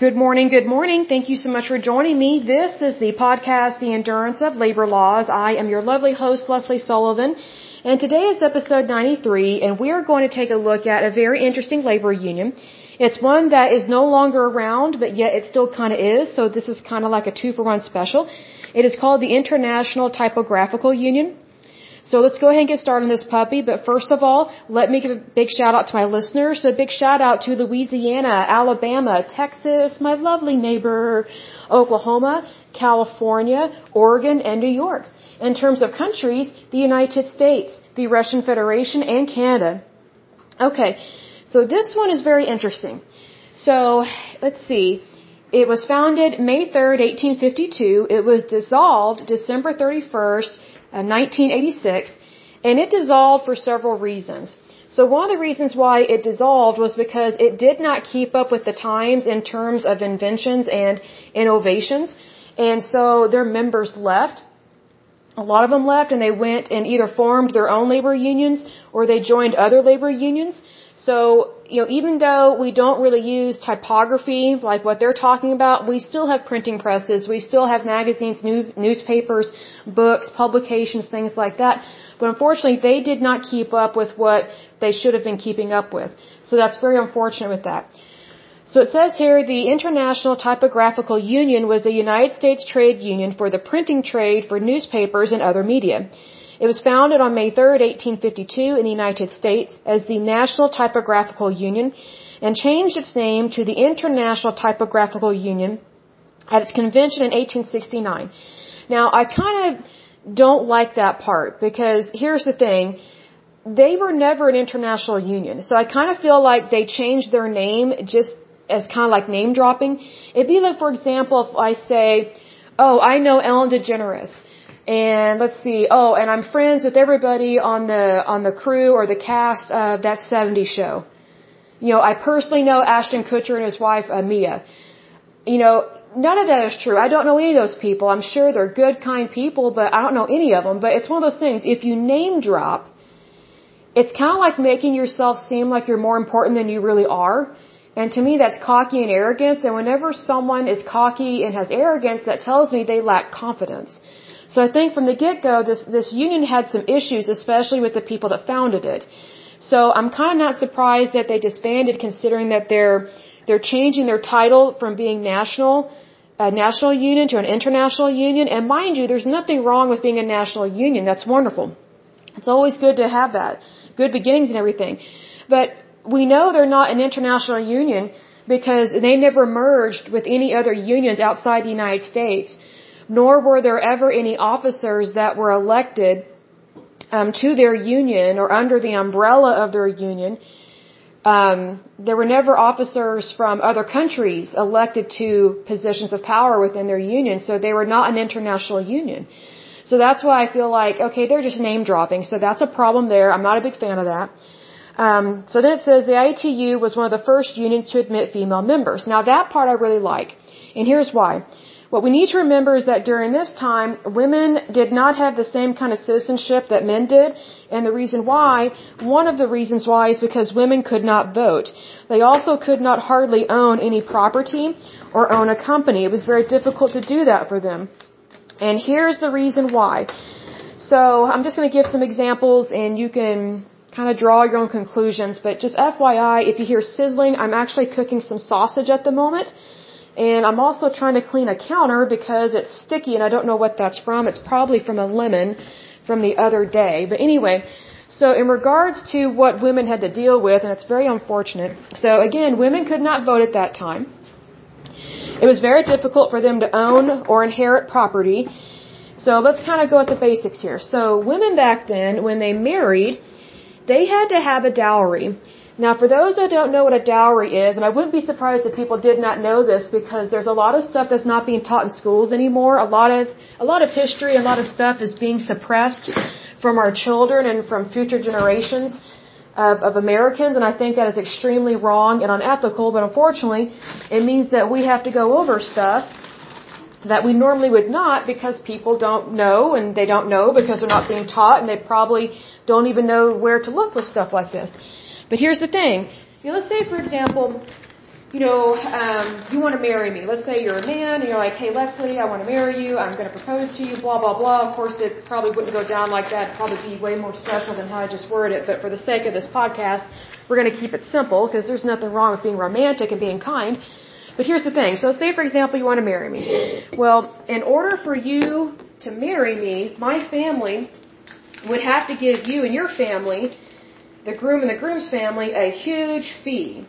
Good morning, good morning. Thank you so much for joining me. This is the podcast, The Endurance of Labor Laws. I am your lovely host, Leslie Sullivan, and today is episode 93, and we are going to take a look at a very interesting labor union. It's one that is no longer around, but yet it still kind of is, so this is kind of like a two for one special. It is called the International Typographical Union. So let's go ahead and get started on this puppy. But first of all, let me give a big shout out to my listeners. So big shout out to Louisiana, Alabama, Texas, my lovely neighbor, Oklahoma, California, Oregon, and New York. In terms of countries, the United States, the Russian Federation, and Canada. Okay, so this one is very interesting. So, let's see. It was founded May 3rd, 1852. It was dissolved December 31st, 1986, uh, and it dissolved for several reasons. So one of the reasons why it dissolved was because it did not keep up with the times in terms of inventions and innovations. And so their members left. A lot of them left and they went and either formed their own labor unions or they joined other labor unions. So, you know, even though we don't really use typography like what they're talking about, we still have printing presses, we still have magazines, new, newspapers, books, publications, things like that. But unfortunately, they did not keep up with what they should have been keeping up with. So that's very unfortunate with that. So it says here the International Typographical Union was a United States trade union for the printing trade for newspapers and other media. It was founded on May 3, 1852 in the United States as the National Typographical Union and changed its name to the International Typographical Union at its convention in 1869. Now, I kind of don't like that part because here's the thing. They were never an international union. So I kind of feel like they changed their name just as kind of like name dropping. It'd be like, for example, if I say, oh, I know Ellen DeGeneres and let's see. Oh, and I'm friends with everybody on the on the crew or the cast of that 70s show. You know, I personally know Ashton Kutcher and his wife uh, Mia. You know, none of that is true. I don't know any of those people. I'm sure they're good, kind people, but I don't know any of them. But it's one of those things. If you name drop, it's kind of like making yourself seem like you're more important than you really are. And to me, that's cocky and arrogance. And whenever someone is cocky and has arrogance, that tells me they lack confidence. So I think from the get-go, this, this union had some issues, especially with the people that founded it. So I'm kind of not surprised that they disbanded considering that they're, they're changing their title from being national, a national union to an international union. And mind you, there's nothing wrong with being a national union. That's wonderful. It's always good to have that. Good beginnings and everything. But we know they're not an international union because they never merged with any other unions outside the United States nor were there ever any officers that were elected um, to their union or under the umbrella of their union. Um, there were never officers from other countries elected to positions of power within their union, so they were not an international union. So that's why I feel like, okay, they're just name dropping, so that's a problem there. I'm not a big fan of that. Um, so then it says the ITU was one of the first unions to admit female members. Now that part I really like, and here's why. What we need to remember is that during this time, women did not have the same kind of citizenship that men did. And the reason why, one of the reasons why is because women could not vote. They also could not hardly own any property or own a company. It was very difficult to do that for them. And here's the reason why. So I'm just going to give some examples and you can kind of draw your own conclusions. But just FYI, if you hear sizzling, I'm actually cooking some sausage at the moment. And I'm also trying to clean a counter because it's sticky and I don't know what that's from. It's probably from a lemon from the other day. But anyway, so in regards to what women had to deal with, and it's very unfortunate. So again, women could not vote at that time. It was very difficult for them to own or inherit property. So let's kind of go at the basics here. So women back then, when they married, they had to have a dowry. Now, for those that don't know what a dowry is, and I wouldn't be surprised if people did not know this because there's a lot of stuff that's not being taught in schools anymore. A lot of a lot of history, a lot of stuff is being suppressed from our children and from future generations of, of Americans, and I think that is extremely wrong and unethical. But unfortunately, it means that we have to go over stuff that we normally would not because people don't know, and they don't know because they're not being taught, and they probably don't even know where to look with stuff like this. But here's the thing. You know, let's say, for example, you know, um, you want to marry me. Let's say you're a man and you're like, hey, Leslie, I want to marry you. I'm going to propose to you, blah, blah, blah. Of course, it probably wouldn't go down like that. It'd probably be way more special than how I just worded it. But for the sake of this podcast, we're going to keep it simple because there's nothing wrong with being romantic and being kind. But here's the thing. So say, for example, you want to marry me. Well, in order for you to marry me, my family would have to give you and your family, the groom and the groom's family, a huge fee.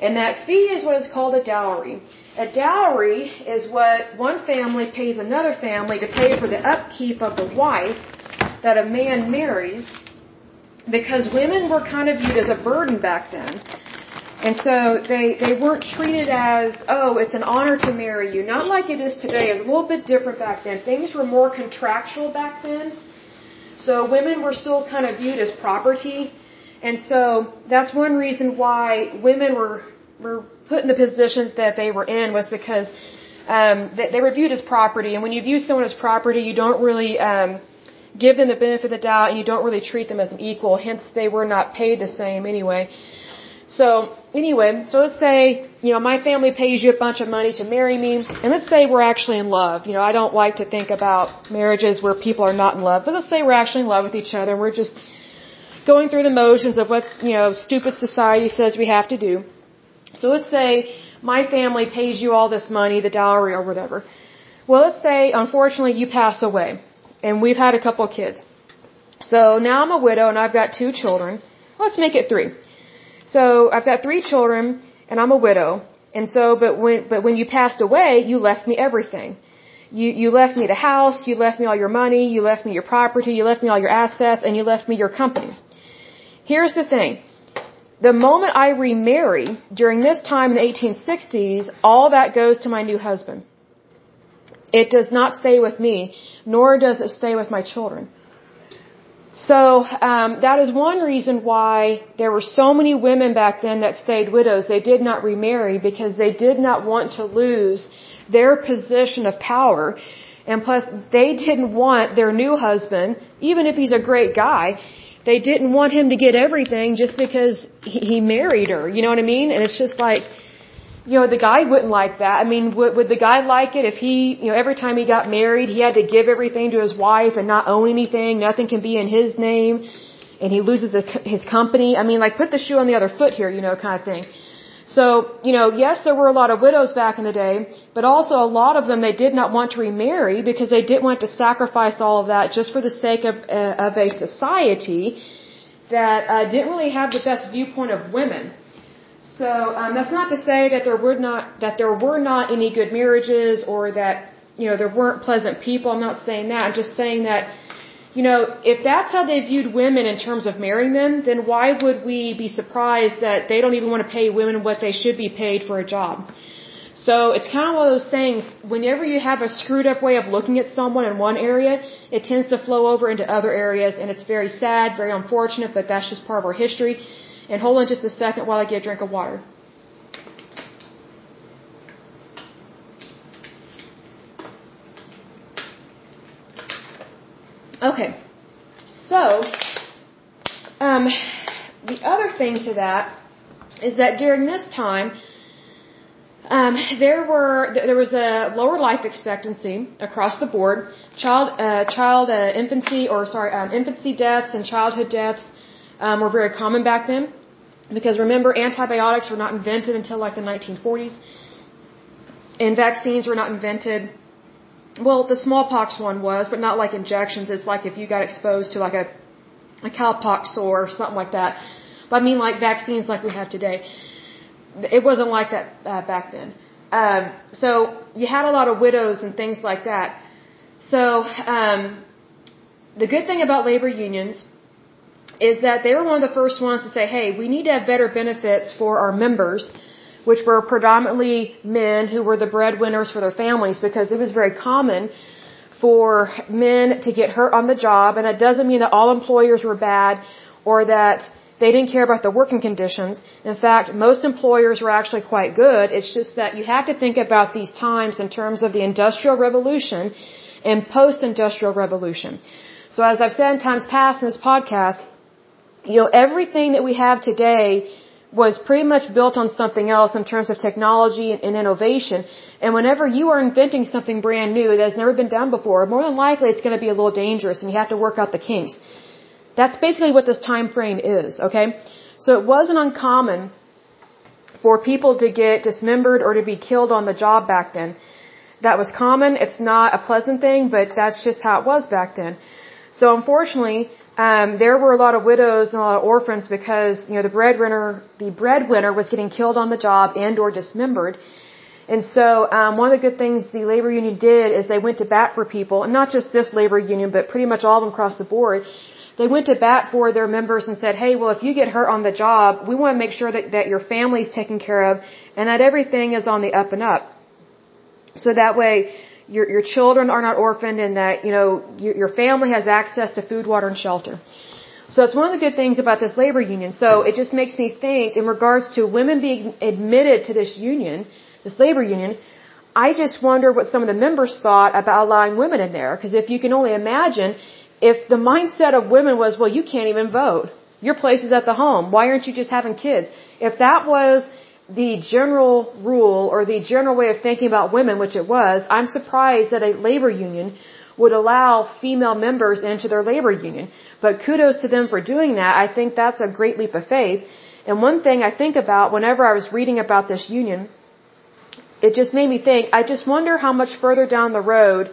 And that fee is what is called a dowry. A dowry is what one family pays another family to pay for the upkeep of the wife that a man marries because women were kind of viewed as a burden back then. And so they, they weren't treated as, oh, it's an honor to marry you. Not like it is today. It was a little bit different back then. Things were more contractual back then. So women were still kind of viewed as property. And so that's one reason why women were were put in the position that they were in was because um, they, they were viewed as property. And when you view someone as property, you don't really um, give them the benefit of the doubt, and you don't really treat them as an equal. Hence, they were not paid the same anyway. So anyway, so let's say you know my family pays you a bunch of money to marry me, and let's say we're actually in love. You know, I don't like to think about marriages where people are not in love, but let's say we're actually in love with each other, and we're just going through the motions of what, you know, stupid society says we have to do. So let's say my family pays you all this money, the dowry or whatever. Well, let's say, unfortunately, you pass away. And we've had a couple of kids. So now I'm a widow and I've got two children. Let's make it three. So I've got three children and I'm a widow. And so, but when, but when you passed away, you left me everything. You, you left me the house, you left me all your money, you left me your property, you left me all your assets, and you left me your company. Here's the thing. The moment I remarry, during this time in the 1860s, all that goes to my new husband. It does not stay with me, nor does it stay with my children. So um, that is one reason why there were so many women back then that stayed widows. They did not remarry because they did not want to lose their position of power. And plus, they didn't want their new husband, even if he's a great guy, they didn't want him to get everything just because he, he married her. You know what I mean? And it's just like, you know, the guy wouldn't like that. I mean, would, would the guy like it if he, you know, every time he got married, he had to give everything to his wife and not own anything, nothing can be in his name, and he loses his company? I mean, like, put the shoe on the other foot here, you know, kind of thing. So, you know, yes, there were a lot of widows back in the day, but also a lot of them they did not want to remarry because they didn't want to sacrifice all of that just for the sake of uh, of a society that uh, didn't really have the best viewpoint of women. So um, that's not to say that there would not that there were not any good marriages or that you know there weren't pleasant people. I'm not saying that. I'm just saying that you know, if that's how they viewed women in terms of marrying them, then why would we be surprised that they don't even want to pay women what they should be paid for a job? So it's kind of one of those things, whenever you have a screwed up way of looking at someone in one area, it tends to flow over into other areas, and it's very sad, very unfortunate, but that's just part of our history. And hold on just a second while I get a drink of water. Okay. So, um, the other thing to that is that during this time, um, there were there was a lower life expectancy across the board. Child uh, child uh, infancy or sorry um, infancy deaths and childhood deaths um, were very common back then because remember antibiotics were not invented until like the 1940s, and vaccines were not invented well, the smallpox one was, but not like injections. It's like if you got exposed to like a a cowpox sore or something like that. But I mean like vaccines like we have today. It wasn't like that uh, back then. Um, so you had a lot of widows and things like that. So um, the good thing about labor unions is that they were one of the first ones to say, hey, we need to have better benefits for our members which were predominantly men who were the breadwinners for their families because it was very common for men to get hurt on the job and that doesn't mean that all employers were bad or that they didn't care about the working conditions. In fact, most employers were actually quite good. It's just that you have to think about these times in terms of the industrial revolution and post-industrial revolution. So as I've said in times past in this podcast, you know, everything that we have today was pretty much built on something else in terms of technology and, innovation. And whenever you are inventing something brand new that has never been done before, more than likely it's going to be a little dangerous and you have to work out the kinks. That's basically what this time frame is, okay? So it wasn't uncommon for people to get dismembered or to be killed on the job back then. That was common. It's not a pleasant thing, but that's just how it was back then. So unfortunately, um, there were a lot of widows and a lot of orphans because you know the breadwinner the breadwinner was getting killed on the job and or dismembered. And so um, one of the good things the labor union did is they went to bat for people, and not just this labor union, but pretty much all of them across the board. They went to bat for their members and said, "Hey, well, if you get hurt on the job, we want to make sure that that your family's taken care of and that everything is on the up and up." So that way, your your children are not orphaned and that you know your, your family has access to food, water, and shelter. So it's one of the good things about this labor union. So it just makes me think in regards to women being admitted to this union, this labor union, I just wonder what some of the members thought about allowing women in there. Because if you can only imagine, if the mindset of women was, well, you can't even vote. Your place is at the home. Why aren't you just having kids? If that was the general rule or the general way of thinking about women, which it was, I'm surprised that a labor union would allow female members into their labor union. But kudos to them for doing that. I think that's a great leap of faith. And one thing I think about whenever I was reading about this union, it just made me think, I just wonder how much further down the road,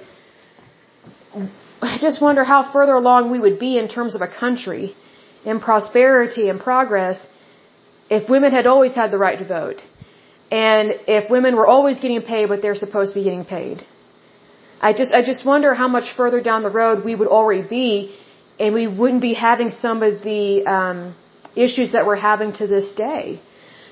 I just wonder how further along we would be in terms of a country in prosperity and progress if women had always had the right to vote, and if women were always getting paid what they're supposed to be getting paid. I just, I just wonder how much further down the road we would already be, and we wouldn't be having some of the um, issues that we're having to this day.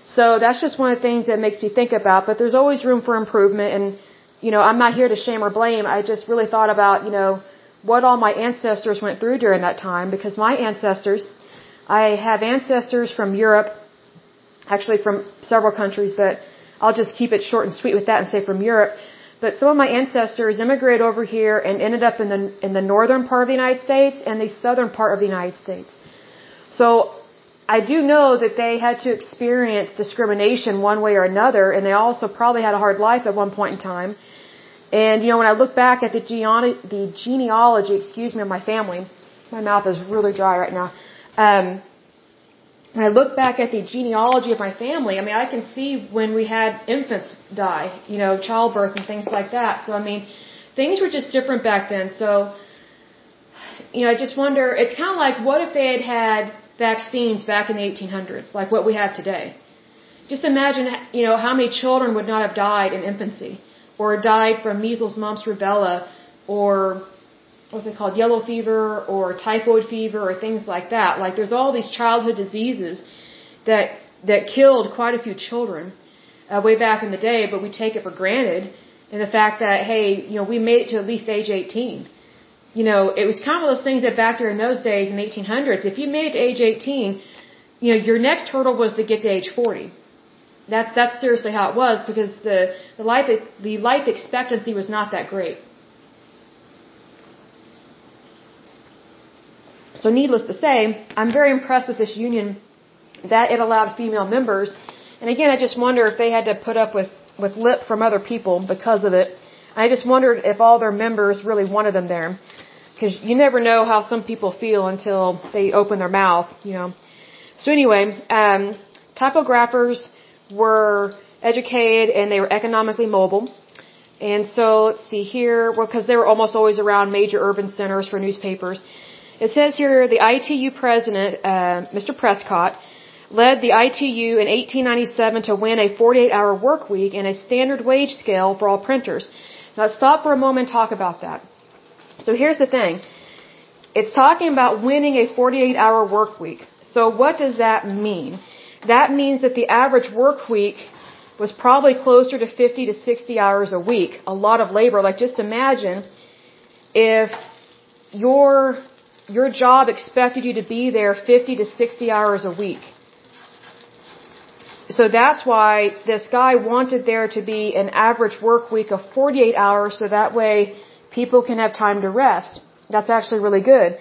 So that's just one of the things that makes me think about. But there's always room for improvement, and you know, I'm not here to shame or blame. I just really thought about, you know, what all my ancestors went through during that time because my ancestors, I have ancestors from Europe actually from several countries, but I'll just keep it short and sweet with that and say from Europe. But some of my ancestors immigrated over here and ended up in the in the northern part of the United States and the southern part of the United States. So I do know that they had to experience discrimination one way or another, and they also probably had a hard life at one point in time. And you know, when I look back at the, genealogy, the genealogy, excuse me, of my family, my mouth is really dry right now. Um, I look back at the genealogy of my family, I mean, I can see when we had infants die, you know, childbirth and things like that. So, I mean, things were just different back then. So, you know, I just wonder, it's kind of like what if they had had vaccines back in the 1800s, like what we have today? Just imagine, you know, how many children would not have died in infancy or died from measles, mumps, rubella, or what's it called, yellow fever or typhoid fever or things like that. Like there's all these childhood diseases that that killed quite a few children uh, way back in the day, but we take it for granted. And the fact that hey, you know, we made it to at least age 18. You know, it was kind of those things that back there in those days in the 1800s, if you made it to age 18, you know, your next hurdle was to get to age 40. That's that's seriously how it was because the the life the life expectancy was not that great. So needless to say, I'm very impressed with this union that it allowed female members. And again, I just wonder if they had to put up with, with lip from other people because of it. I just wondered if all their members really wanted them there. Because you never know how some people feel until they open their mouth, you know. So anyway, um, typographers were educated and they were economically mobile. And so let's see here, well, because they were almost always around major urban centers for newspapers. It says here the ITU president, uh, Mr. Prescott, led the ITU in 1897 to win a 48-hour work week and a standard wage scale for all printers. Now stop for a moment and talk about that. So here's the thing. It's talking about winning a 48-hour work week. So what does that mean? That means that the average work week was probably closer to 50 to 60 hours a week. A lot of labor. Like just imagine if your your job expected you to be there 50 to 60 hours a week. So that's why this guy wanted there to be an average work week of 48 hours so that way people can have time to rest. That's actually really good.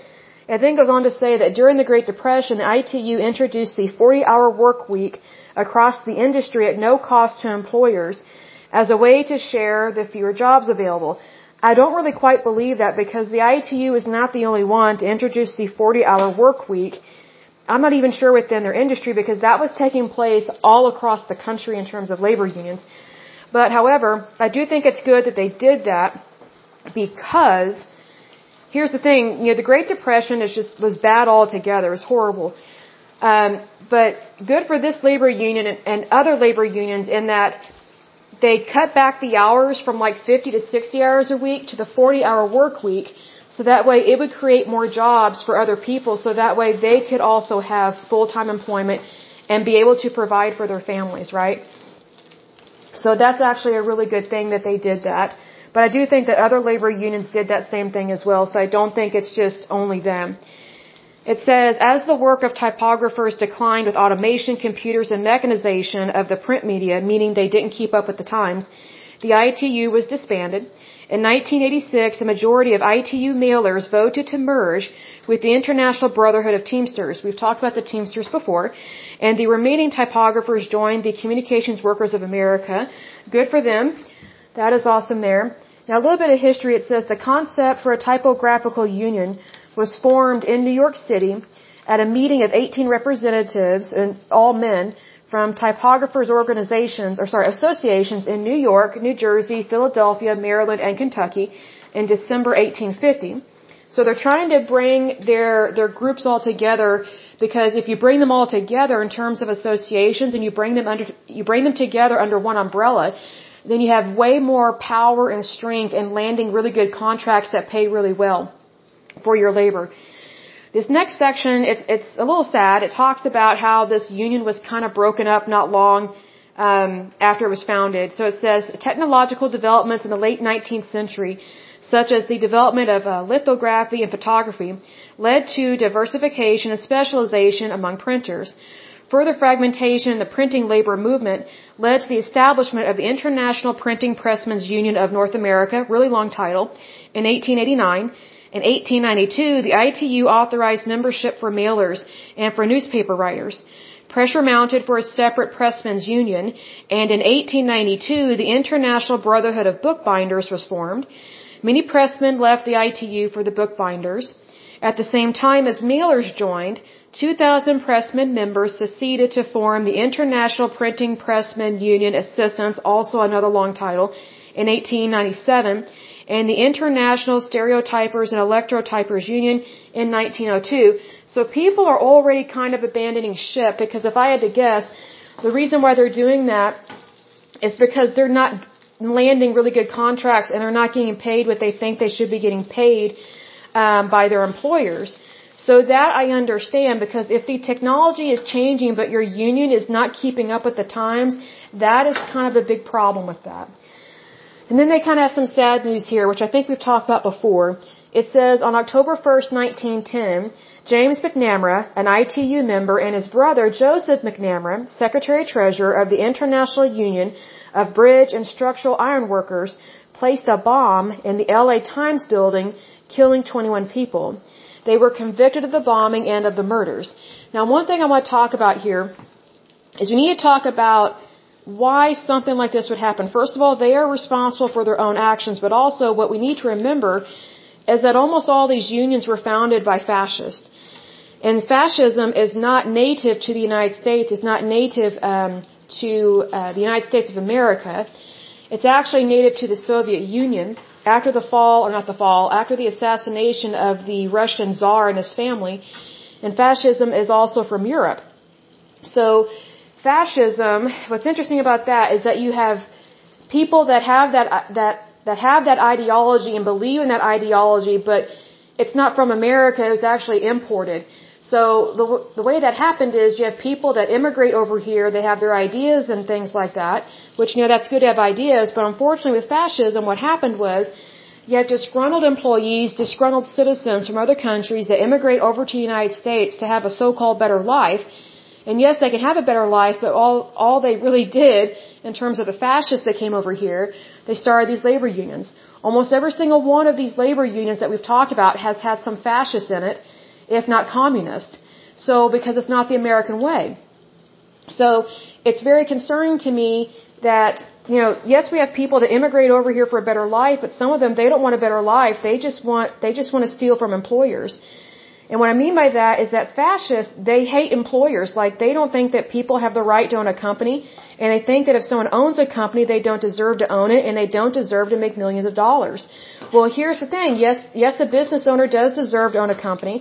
It then goes on to say that during the Great Depression, the ITU introduced the 40 hour work week across the industry at no cost to employers as a way to share the fewer jobs available. I don't really quite believe that because the ITU is not the only one to introduce the 40 hour work week. I'm not even sure within their industry because that was taking place all across the country in terms of labor unions. But however, I do think it's good that they did that because here's the thing, you know, the Great Depression is just was bad altogether. It was horrible. Um, but good for this labor union and, and other labor unions in that they cut back the hours from like 50 to 60 hours a week to the 40 hour work week. So that way it would create more jobs for other people. So that way they could also have full-time employment and be able to provide for their families, right? So that's actually a really good thing that they did that. But I do think that other labor unions did that same thing as well, so I don't think it's just only them. It says, as the work of typographers declined with automation, computers, and mechanization of the print media, meaning they didn't keep up with the times, the ITU was disbanded. In 1986, a majority of ITU mailers voted to merge with the International Brotherhood of Teamsters. We've talked about the Teamsters before. And the remaining typographers joined the Communications Workers of America. Good for them. That is awesome there. Now, a little bit of history. It says the concept for a typographical union was formed in New York City at a meeting of 18 representatives, and all men, from typographers organizations, or sorry, associations in New York, New Jersey, Philadelphia, Maryland, and Kentucky in December 1850. So they're trying to bring their, their groups all together because if you bring them all together in terms of associations and you bring them under, you bring them together under one umbrella, then you have way more power and strength in landing really good contracts that pay really well for your labor. This next section, it's, it's a little sad. It talks about how this union was kind of broken up not long um, after it was founded. So it says technological developments in the late 19th century, such as the development of uh, lithography and photography, led to diversification and specialization among printers. Further fragmentation in the printing labor movement led to the establishment of the International Printing Pressmen's Union of North America, really long title, in 1889. In 1892, the ITU authorized membership for mailers and for newspaper writers. Pressure mounted for a separate pressmen's union, and in 1892, the International Brotherhood of Bookbinders was formed. Many pressmen left the ITU for the bookbinders. At the same time as mailers joined, 2,000 pressmen members seceded to form the International Printing Pressmen Union Assistants, also another long title, in 1897, and the International Stereotypers and Electrotypers Union in 1902. So people are already kind of abandoning ship because if I had to guess, the reason why they're doing that is because they're not landing really good contracts and they're not getting paid what they think they should be getting paid um, by their employers. So that I understand because if the technology is changing but your union is not keeping up with the times, that is kind of a big problem with that. And then they kind of have some sad news here, which I think we've talked about before. It says on October 1st, 1910, James McNamara, an ITU member, and his brother Joseph McNamara, Secretary Treasurer of the International Union of Bridge and Structural Iron Workers, placed a bomb in the LA Times building, killing 21 people. They were convicted of the bombing and of the murders. Now, one thing I want to talk about here is we need to talk about why something like this would happen. First of all, they are responsible for their own actions, but also what we need to remember is that almost all these unions were founded by fascists. And fascism is not native to the United States. It's not native um, to uh, the United States of America. It's actually native to the Soviet Union after the fall, or not the fall, after the assassination of the Russian Tsar and his family, and fascism is also from Europe. So, fascism, what's interesting about that is that you have people that have that, uh, that, that have that ideology and believe in that ideology, but it's not from America, it was actually imported. So the, the way that happened is you have people that immigrate over here, they have their ideas and things like that, which, you know, that's good to have ideas, but unfortunately with fascism, what happened was you have disgruntled employees, disgruntled citizens from other countries that immigrate over to the United States to have a so-called better life. And yes, they can have a better life, but all, all they really did in terms of the fascists that came over here, they started these labor unions. Almost every single one of these labor unions that we've talked about has had some fascists in it if not communist. So, because it's not the American way. So, it's very concerning to me that, you know, yes, we have people that immigrate over here for a better life, but some of them, they don't want a better life. They just want, they just want to steal from employers. And what I mean by that is that fascists, they hate employers. Like, they don't think that people have the right to own a company. And they think that if someone owns a company, they don't deserve to own it and they don't deserve to make millions of dollars. Well, here's the thing. Yes, yes, a business owner does deserve to own a company.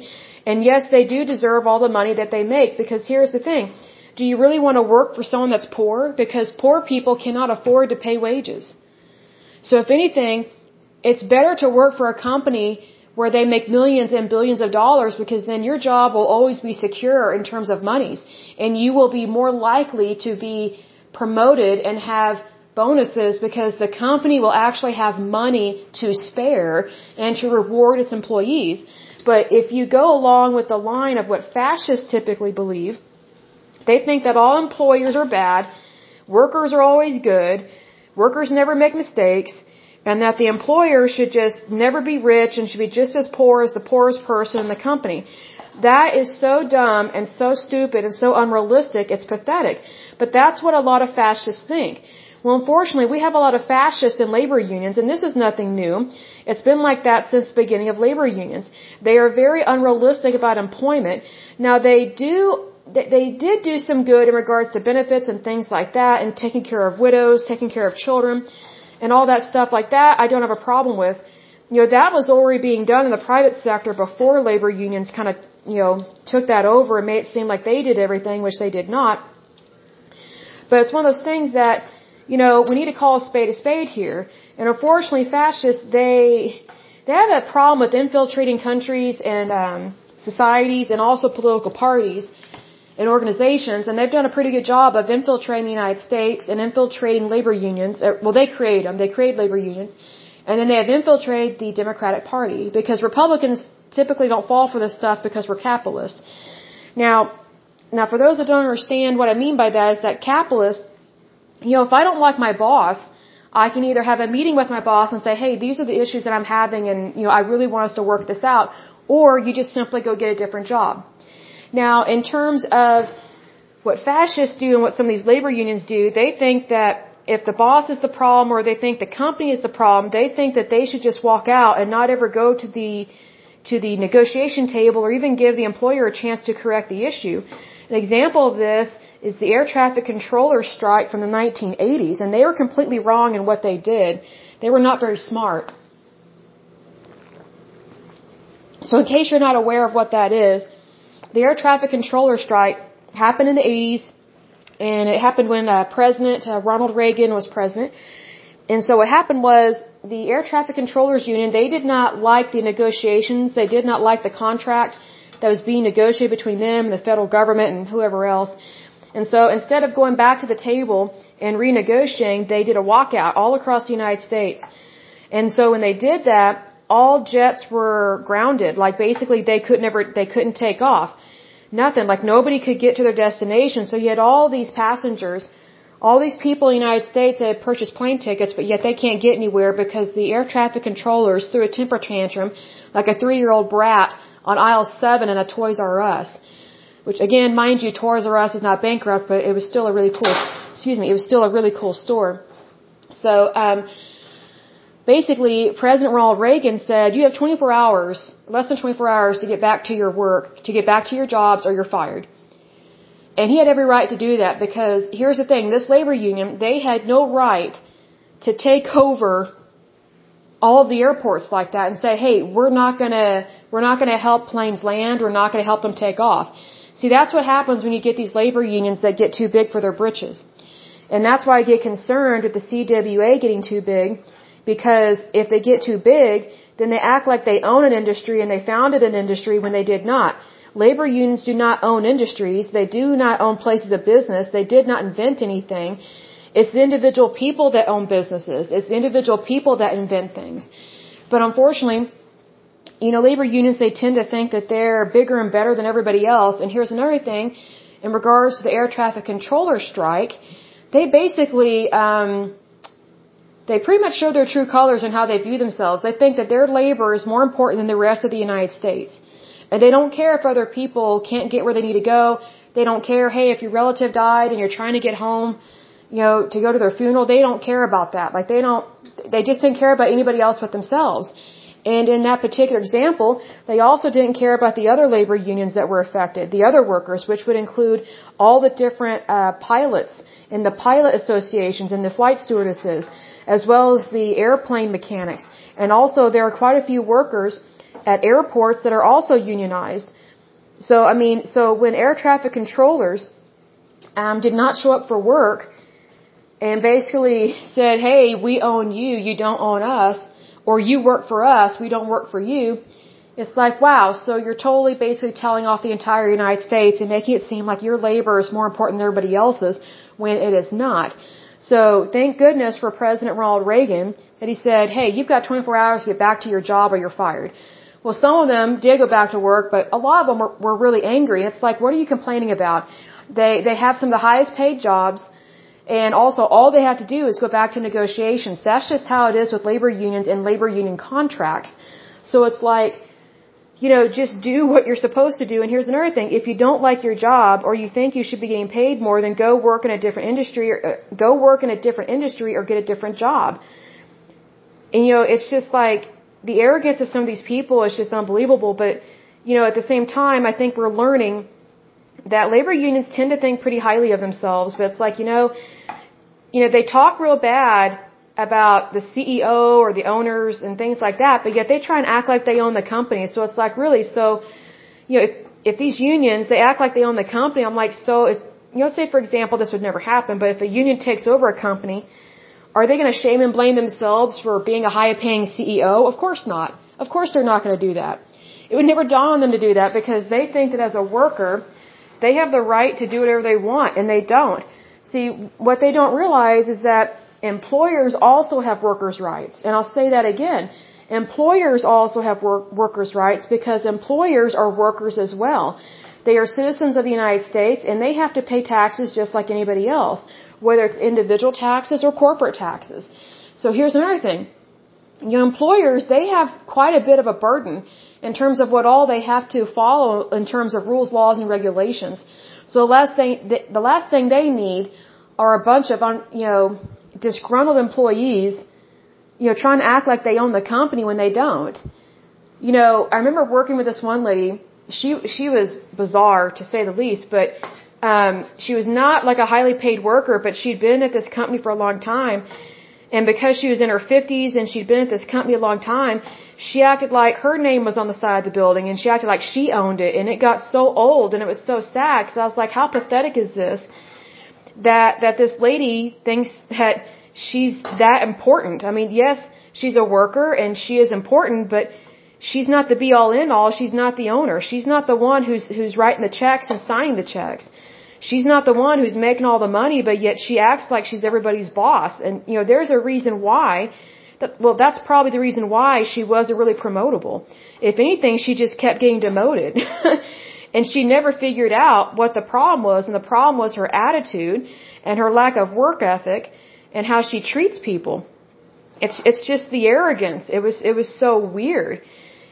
And yes, they do deserve all the money that they make because here's the thing. Do you really want to work for someone that's poor? Because poor people cannot afford to pay wages. So if anything, it's better to work for a company where they make millions and billions of dollars because then your job will always be secure in terms of monies and you will be more likely to be promoted and have bonuses because the company will actually have money to spare and to reward its employees. But if you go along with the line of what fascists typically believe, they think that all employers are bad, workers are always good, workers never make mistakes, and that the employer should just never be rich and should be just as poor as the poorest person in the company. That is so dumb and so stupid and so unrealistic, it's pathetic. But that's what a lot of fascists think. Well, unfortunately, we have a lot of fascists in labor unions, and this is nothing new. It's been like that since the beginning of labor unions. They are very unrealistic about employment. Now, they do they, did do some good in regards to benefits and things like that, and taking care of widows, taking care of children, and all that stuff like that. I don't have a problem with. You know, that was already being done in the private sector before labor unions kind of, you know, took that over and made it seem like they did everything, which they did not. But it's one of those things that, you know, we need to call a spade a spade here. And unfortunately, fascists, they, they have that problem with infiltrating countries and, um, societies and also political parties and organizations, and they've done a pretty good job of infiltrating the United States and infiltrating labor unions. Uh, well, they create them. They create labor unions. And then they have infiltrated the Democratic Party because Republicans typically don't fall for this stuff because we're capitalists. Now, now for those that don't understand what I mean by that is that capitalists, you know, if I don't like my boss, I can either have a meeting with my boss and say, hey, these are the issues that I'm having and, you know, I really want us to work this out. Or you just simply go get a different job. Now, in terms of what fascists do and what some of these labor unions do, they think that if the boss is the problem or they think the company is the problem, they think that they should just walk out and not ever go to the to the negotiation table or even give the employer a chance to correct the issue. An example of this is the air traffic controller strike from the 1980s, and they were completely wrong in what they did. They were not very smart. So, in case you're not aware of what that is, the air traffic controller strike happened in the 80s and it happened when uh, President uh, Ronald Reagan was president. And so what happened was the air traffic controllers union, they did not like the negotiations, they did not like the contract that was being negotiated between them and the federal government and whoever else. And so instead of going back to the table and renegotiating, they did a walkout all across the United States. And so when they did that, all jets were grounded. Like basically they could never, they couldn't take off. Nothing. Like nobody could get to their destination. So you had all these passengers, all these people in the United States that had purchased plane tickets, but yet they can't get anywhere because the air traffic controllers threw a temper tantrum like a three year old brat on aisle seven in a Toys R Us. Which again, mind you, Toys R Us is not bankrupt, but it was still a really cool, excuse me, it was still a really cool store. So, um, basically President Ronald Reagan said, you have 24 hours, less than 24 hours to get back to your work, to get back to your jobs or you're fired. And he had every right to do that because here's the thing, this labor union, they had no right to take over all of the airports like that and say, hey, we're not gonna, we're not gonna help planes land, we're not gonna help them take off. See, that's what happens when you get these labor unions that get too big for their britches. And that's why I get concerned with the CWA getting too big because if they get too big, then they act like they own an industry and they founded an industry when they did not. Labor unions do not own industries. They do not own places of business. They did not invent anything. It's the individual people that own businesses. It's the individual people that invent things. But unfortunately, you know, labor unions, they tend to think that they're bigger and better than everybody else. And here's another thing, in regards to the air traffic controller strike, they basically, um, they pretty much show their true colors and how they view themselves. They think that their labor is more important than the rest of the United States. And they don't care if other people can't get where they need to go. They don't care, hey, if your relative died and you're trying to get home, you know, to go to their funeral, they don't care about that. Like they don't, they just didn't care about anybody else but themselves. And in that particular example, they also didn't care about the other labor unions that were affected, the other workers, which would include all the different uh, pilots in the pilot associations and the flight stewardesses, as well as the airplane mechanics. And also there are quite a few workers at airports that are also unionized. So, I mean, so when air traffic controllers um, did not show up for work and basically said, hey, we own you, you don't own us, or you work for us, we don't work for you, it's like, wow, so you're totally basically telling off the entire United States and making it seem like your labor is more important than everybody else's when it is not. So thank goodness for President Ronald Reagan that he said, hey, you've got 24 hours to get back to your job or you're fired. Well, some of them did go back to work, but a lot of them were, were really angry. It's like, what are you complaining about? They, they have some of the highest paid jobs. And also, all they have to do is go back to negotiations. That's just how it is with labor unions and labor union contracts. So it's like, you know, just do what you're supposed to do. And here's another thing. If you don't like your job or you think you should be getting paid more, then go work in a different industry or uh, go work in a different industry or get a different job. And you know, it's just like the arrogance of some of these people is just unbelievable. But, you know, at the same time, I think we're learning that labor unions tend to think pretty highly of themselves, but it's like, you know, you know, they talk real bad about the CEO or the owners and things like that, but yet they try and act like they own the company. So it's like really, so, you know, if, if these unions, they act like they own the company, I'm like, so if, you know, say for example, this would never happen, but if a union takes over a company, are they going to shame and blame themselves for being a high paying CEO? Of course not. Of course they're not going to do that. It would never dawn on them to do that because they think that as a worker, they have the right to do whatever they want, and they don't. See, what they don't realize is that employers also have workers' rights. And I'll say that again. Employers also have work, workers' rights because employers are workers as well. They are citizens of the United States and they have to pay taxes just like anybody else, whether it's individual taxes or corporate taxes. So here's another thing. Your employers, they have quite a bit of a burden in terms of what all they have to follow in terms of rules, laws, and regulations. So the last thing, the last thing they need are a bunch of, you know, disgruntled employees, you know, trying to act like they own the company when they don't. You know, I remember working with this one lady. She she was bizarre to say the least, but um, she was not like a highly paid worker, but she'd been at this company for a long time. And because she was in her 50s and she'd been at this company a long time, she acted like her name was on the side of the building and she acted like she owned it and it got so old and it was so sad because I was like, how pathetic is this? That, that this lady thinks that she's that important. I mean, yes, she's a worker and she is important, but she's not the be all end all. She's not the owner. She's not the one who's, who's writing the checks and signing the checks. She's not the one who's making all the money, but yet she acts like she's everybody's boss. And, you know, there's a reason why that, well, that's probably the reason why she wasn't really promotable. If anything, she just kept getting demoted. and she never figured out what the problem was, and the problem was her attitude and her lack of work ethic and how she treats people. It's it's just the arrogance. It was it was so weird.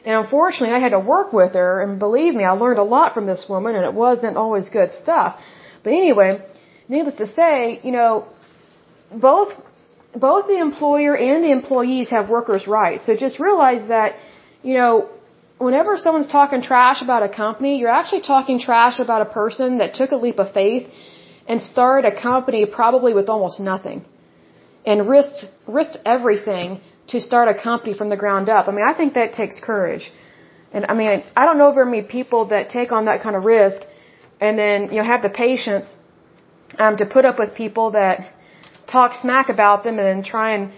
And unfortunately, I had to work with her, and believe me, I learned a lot from this woman, and it wasn't always good stuff. But anyway, needless to say, you know, both both the employer and the employees have workers' rights. So just realize that, you know, whenever someone's talking trash about a company, you're actually talking trash about a person that took a leap of faith and started a company probably with almost nothing and risked, risked everything to start a company from the ground up. I mean, I think that takes courage. And I mean, I don't know very many people that take on that kind of risk and then, you know, have the patience um, to put up with people that talk smack about them and then try and,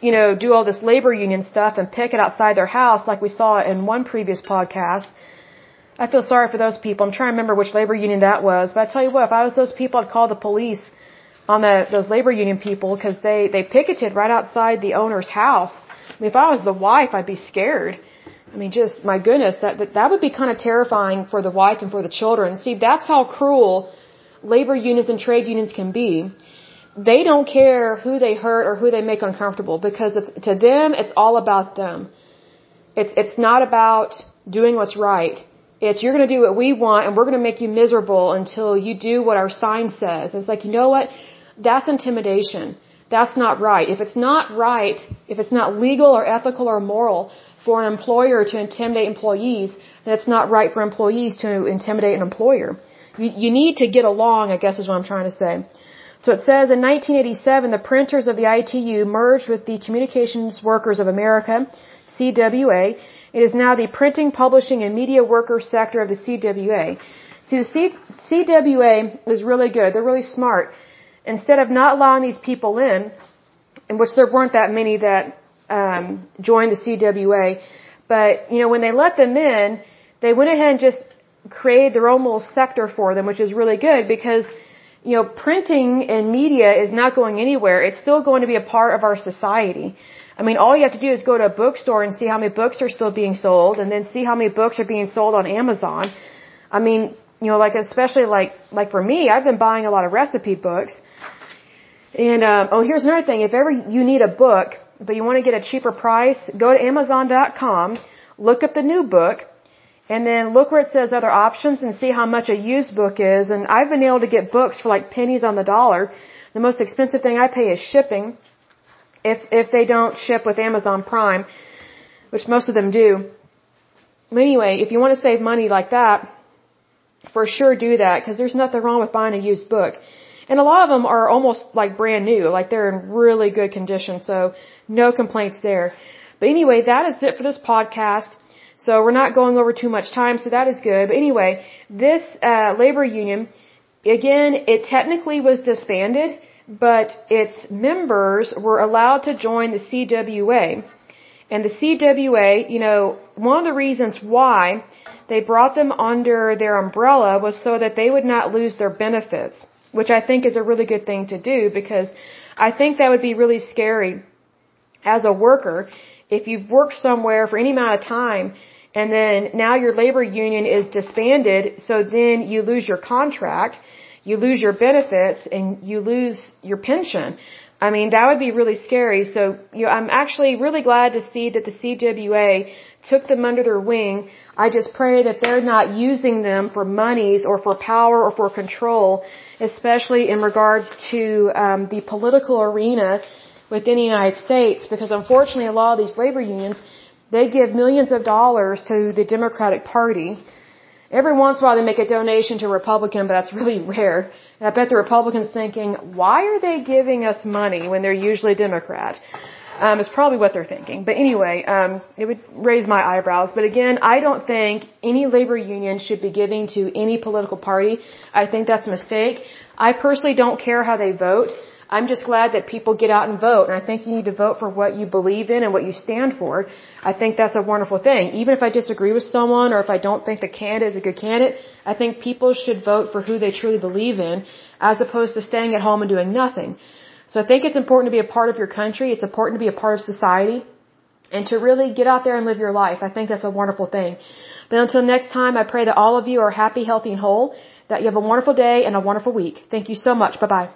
you know, do all this labor union stuff and pick it outside their house like we saw in one previous podcast. I feel sorry for those people. I'm trying to remember which labor union that was, but I tell you what, if I was those people, I'd call the police on the, those labor union people because they, they picketed right outside the owner's house. I mean, if I was the wife, I'd be scared. I mean, just, my goodness, that, that, that would be kind of terrifying for the wife and for the children. See, that's how cruel labor unions and trade unions can be they don't care who they hurt or who they make uncomfortable because it's, to them, it's all about them. It's, it's not about doing what's right. It's you're going to do what we want and we're going to make you miserable until you do what our sign says. It's like, you know what? That's intimidation. That's not right. If it's not right, if it's not legal or ethical or moral for an employer to intimidate employees, then it's not right for employees to intimidate an employer. You, you need to get along, I guess is what I'm trying to say. So it says in 1987, the printers of the ITU merged with the Communications Workers of America, CWA, it is now the printing, publishing, and media workers sector of the CWA. See, the C- CWA is really good. They're really smart. Instead of not allowing these people in, in which there weren't that many that um, joined the CWA, but you know when they let them in, they went ahead and just created their own little sector for them, which is really good because you know printing and media is not going anywhere. It's still going to be a part of our society. I mean, all you have to do is go to a bookstore and see how many books are still being sold and then see how many books are being sold on Amazon. I mean, you know, like especially like, like for me, I've been buying a lot of recipe books. And, um, oh, here's another thing. If ever you need a book, but you want to get a cheaper price, go to Amazon.com, look up the new book, and then look where it says other options and see how much a used book is. And I've been able to get books for like pennies on the dollar. The most expensive thing I pay is shipping if if they don't ship with Amazon Prime, which most of them do. But anyway, if you want to save money like that, for sure do that because there's nothing wrong with buying a used book. And a lot of them are almost like brand new, like they're in really good condition, so no complaints there. But anyway, that is it for this podcast. So we're not going over too much time, so that is good. But anyway, this uh, labor union, again, it technically was disbanded but its members were allowed to join the CWA. And the CWA, you know, one of the reasons why they brought them under their umbrella was so that they would not lose their benefits, which I think is a really good thing to do because I think that would be really scary as a worker if you've worked somewhere for any amount of time and then now your labor union is disbanded, so then you lose your contract you lose your benefits and you lose your pension. I mean, that would be really scary. So, you know, I'm actually really glad to see that the CWA took them under their wing. I just pray that they're not using them for monies or for power or for control, especially in regards to um, the political arena within the United States, because unfortunately, a lot of these labor unions they give millions of dollars to the Democratic Party Every once in a while they make a donation to a Republican, but that's really rare. And I bet the Republican's thinking, why are they giving us money when they're usually Democrat? Um, it's probably what they're thinking. But anyway, um, it would raise my eyebrows. But again, I don't think any labor union should be giving to any political party. I think that's a mistake. I personally don't care how they vote. I'm just glad that people get out and vote. And I think you need to vote for what you believe in and what you stand for. I think that's a wonderful thing. Even if I disagree with someone or if I don't think the candidate is a good candidate, I think people should vote for who they truly believe in as opposed to staying at home and doing nothing. So I think it's important to be a part of your country. It's important to be a part of society and to really get out there and live your life. I think that's a wonderful thing. But until next time, I pray that all of you are happy, healthy, and whole, that you have a wonderful day and a wonderful week. Thank you so much. Bye bye.